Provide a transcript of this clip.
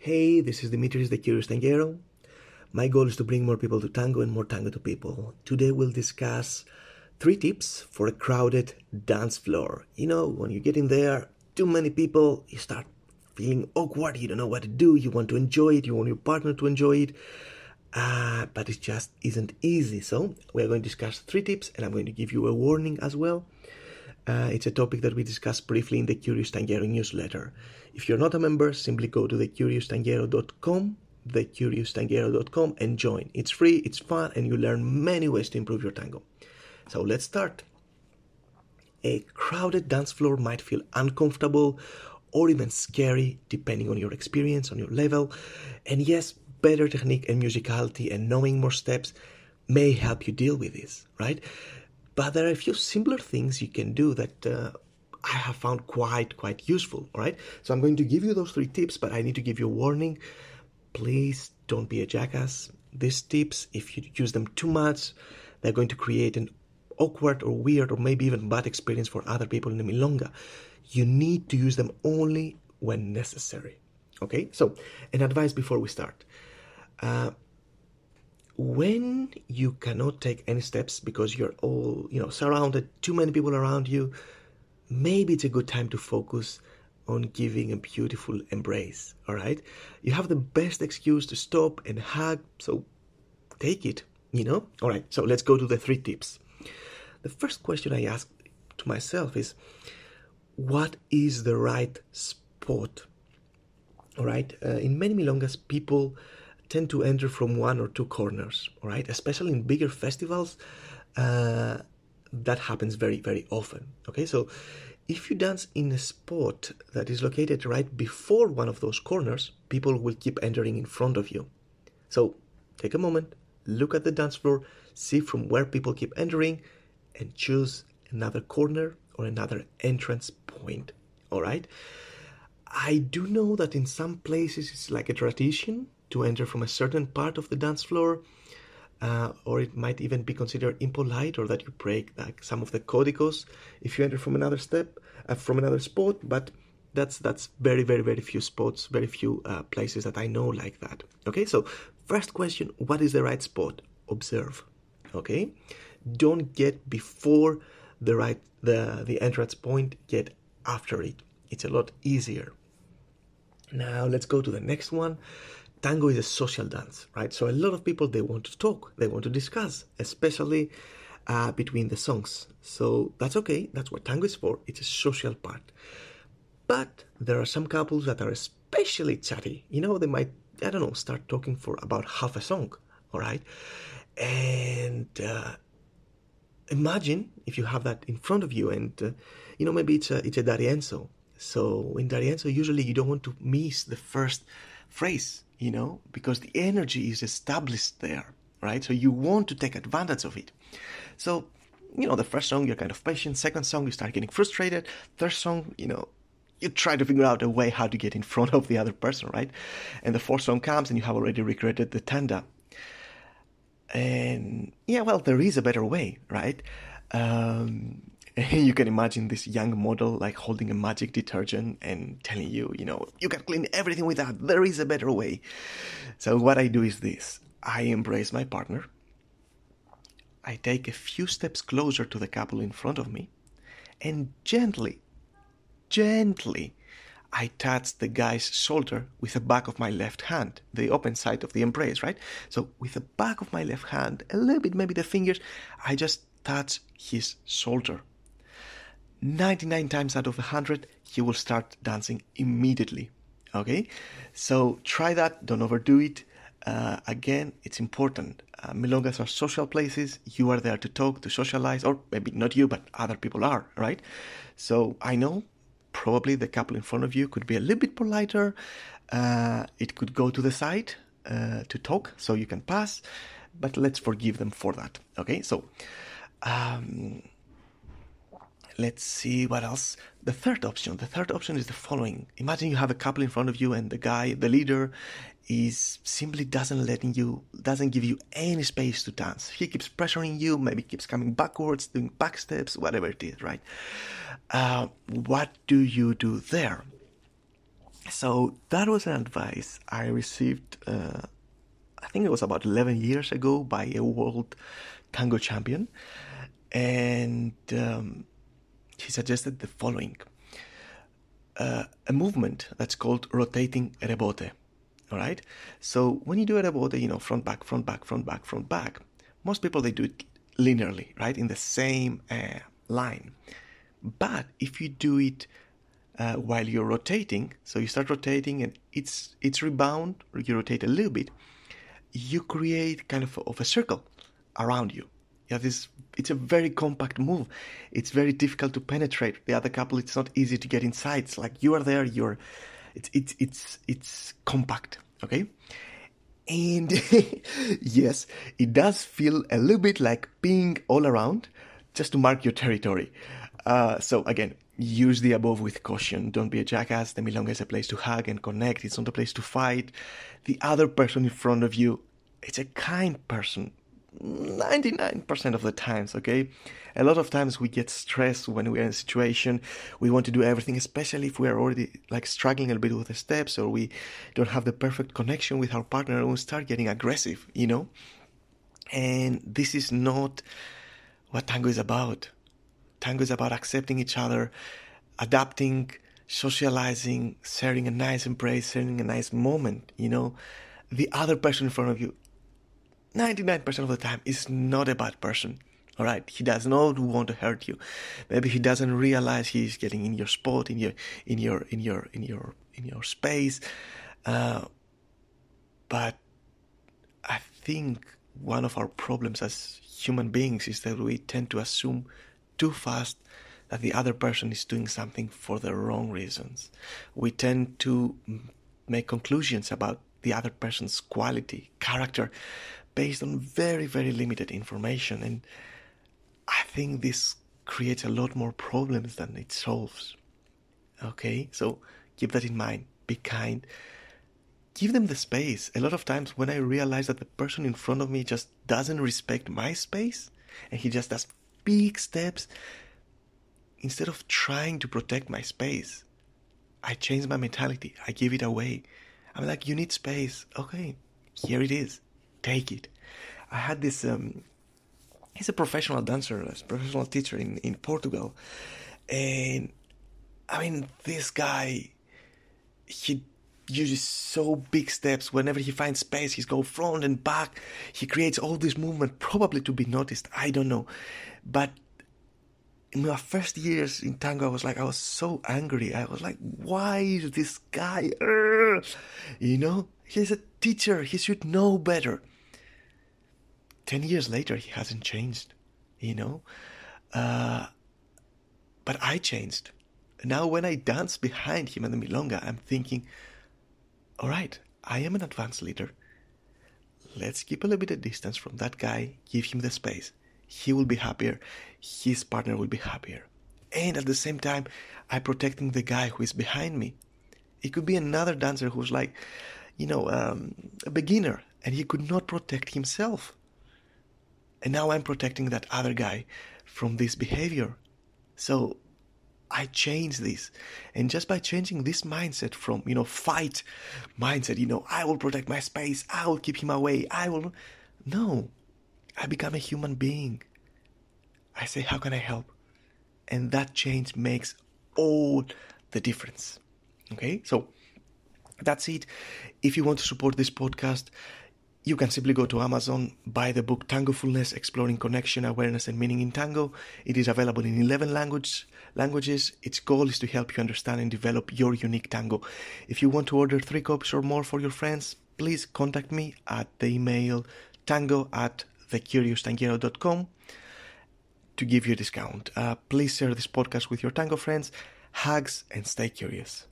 Hey, this is Dimitris the Curious Tanguero. My goal is to bring more people to tango and more tango to people. Today we'll discuss three tips for a crowded dance floor. You know, when you get in there, too many people, you start feeling awkward, you don't know what to do, you want to enjoy it, you want your partner to enjoy it, uh, but it just isn't easy. So, we're going to discuss three tips and I'm going to give you a warning as well. Uh, it's a topic that we discussed briefly in the Curious Tanguero newsletter. If you're not a member, simply go to thecurioustanguero.com, thecurioustanguero.com, and join. It's free, it's fun, and you learn many ways to improve your tango. So let's start. A crowded dance floor might feel uncomfortable or even scary, depending on your experience, on your level. And yes, better technique and musicality and knowing more steps may help you deal with this, right? But there are a few simpler things you can do that uh, I have found quite quite useful. All right, so I'm going to give you those three tips, but I need to give you a warning. Please don't be a jackass. These tips, if you use them too much, they're going to create an awkward or weird or maybe even bad experience for other people in the milonga. You need to use them only when necessary. Okay, so an advice before we start. Uh, when you cannot take any steps because you're all you know surrounded too many people around you maybe it's a good time to focus on giving a beautiful embrace all right? You have the best excuse to stop and hug so take it you know? All right so let's go to the three tips. The first question i ask to myself is what is the right spot? All right uh, in many milongas people tend to enter from one or two corners, all right? Especially in bigger festivals, uh, that happens very, very often, okay? So if you dance in a spot that is located right before one of those corners, people will keep entering in front of you. So take a moment, look at the dance floor, see from where people keep entering, and choose another corner or another entrance point, all right? I do know that in some places it's like a tradition to enter from a certain part of the dance floor, uh, or it might even be considered impolite or that you break like some of the códigos if you enter from another step uh, from another spot. But that's that's very very very few spots, very few uh, places that I know like that. Okay, so first question: What is the right spot? Observe. Okay, don't get before the right the the entrance point. Get after it. It's a lot easier. Now let's go to the next one tango is a social dance, right? So a lot of people they want to talk, they want to discuss, especially uh, between the songs. So that's okay. That's what tango is for. It's a social part. But there are some couples that are especially chatty. You know, they might I don't know start talking for about half a song. All right, and uh, imagine if you have that in front of you, and uh, you know maybe it's a it's a D'Arienzo. So in D'Arienzo, usually you don't want to miss the first phrase you know, because the energy is established there, right? So you want to take advantage of it. So, you know, the first song, you're kind of patient. Second song, you start getting frustrated. Third song, you know, you try to figure out a way how to get in front of the other person, right? And the fourth song comes and you have already regretted the tanda. And yeah, well, there is a better way, right? Um, you can imagine this young model like holding a magic detergent and telling you, you know, you can clean everything with that. There is a better way. So what I do is this. I embrace my partner. I take a few steps closer to the couple in front of me and gently, gently, I touch the guy's shoulder with the back of my left hand, the open side of the embrace, right? So with the back of my left hand, a little bit, maybe the fingers, I just touch his shoulder 99 times out of 100 you will start dancing immediately okay? So try that don't overdo it. Uh, again it's important. Uh, milongas are social places. You are there to talk to socialize or maybe not you but other people are right? So i know probably the couple in front of you could be a little bit politer. Uh, it could go to the side uh, to talk so you can pass but let's forgive them for that okay? So um, let's see what else. The third option. The third option is the following. Imagine you have a couple in front of you and the guy, the leader, is simply doesn't letting you doesn't give you any space to dance. He keeps pressuring you, maybe keeps coming backwards, doing back steps, whatever it is, right? Uh, what do you do there? So that was an advice I received, uh, I think it was about 11 years ago by a world tango champion. And um, he suggested the following uh, a movement that's called rotating rebote. All right. So when you do a rebote, you know, front, back, front, back, front, back, front, back, most people they do it linearly, right, in the same uh, line. But if you do it uh, while you're rotating, so you start rotating and it's it's rebound, you rotate a little bit, you create kind of of a circle around you. Have this. It's a very compact move. It's very difficult to penetrate the other couple. It's not easy to get inside. It's like you are there. You're. It's it's it's it's compact. Okay. And yes, it does feel a little bit like being all around, just to mark your territory. Uh, so again, use the above with caution. Don't be a jackass. The milonga is a place to hug and connect. It's not a place to fight. The other person in front of you, it's a kind person. 99% of the times, okay? A lot of times we get stressed when we're in a situation. We want to do everything, especially if we are already like struggling a little bit with the steps or we don't have the perfect connection with our partner and we start getting aggressive, you know? And this is not what tango is about. Tango is about accepting each other, adapting, socializing, sharing a nice embrace, sharing a nice moment, you know? The other person in front of you 99% of the time is not a bad person. All right, he does not want to hurt you. Maybe he doesn't realize he's getting in your spot, in your, in your, in your, in your, in your space. Uh, but I think one of our problems as human beings is that we tend to assume too fast that the other person is doing something for the wrong reasons. We tend to make conclusions about the other person's quality, character, based on very, very limited information. And I think this creates a lot more problems than it solves. Okay, so keep that in mind. Be kind. Give them the space. A lot of times, when I realize that the person in front of me just doesn't respect my space and he just does big steps, instead of trying to protect my space, I change my mentality. I give it away. I'm like, you need space. Okay, here it is take it. I had this. Um, he's a professional dancer, a professional teacher in in Portugal, and I mean this guy. He uses so big steps whenever he finds space. He's go front and back. He creates all this movement, probably to be noticed. I don't know, but in my first years in tango, I was like, I was so angry. I was like, why is this guy? Uh, you know, he's a teacher. He should know better. 10 years later, he hasn't changed, you know? Uh, but I changed. Now, when I dance behind him in the Milonga, I'm thinking, all right, I am an advanced leader. Let's keep a little bit of distance from that guy, give him the space. He will be happier, his partner will be happier. And at the same time, I'm protecting the guy who is behind me. It could be another dancer who's like, you know, um, a beginner, and he could not protect himself. And now I'm protecting that other guy from this behavior. So I change this. And just by changing this mindset from, you know, fight mindset, you know, I will protect my space, I will keep him away, I will. No, I become a human being. I say, how can I help? And that change makes all the difference. Okay, so that's it. If you want to support this podcast, you can simply go to Amazon, buy the book Tangofulness Exploring Connection, Awareness, and Meaning in Tango. It is available in 11 language, languages. Its goal is to help you understand and develop your unique tango. If you want to order three copies or more for your friends, please contact me at the email tango at thecurioustanguero.com to give you a discount. Uh, please share this podcast with your tango friends. Hugs and stay curious.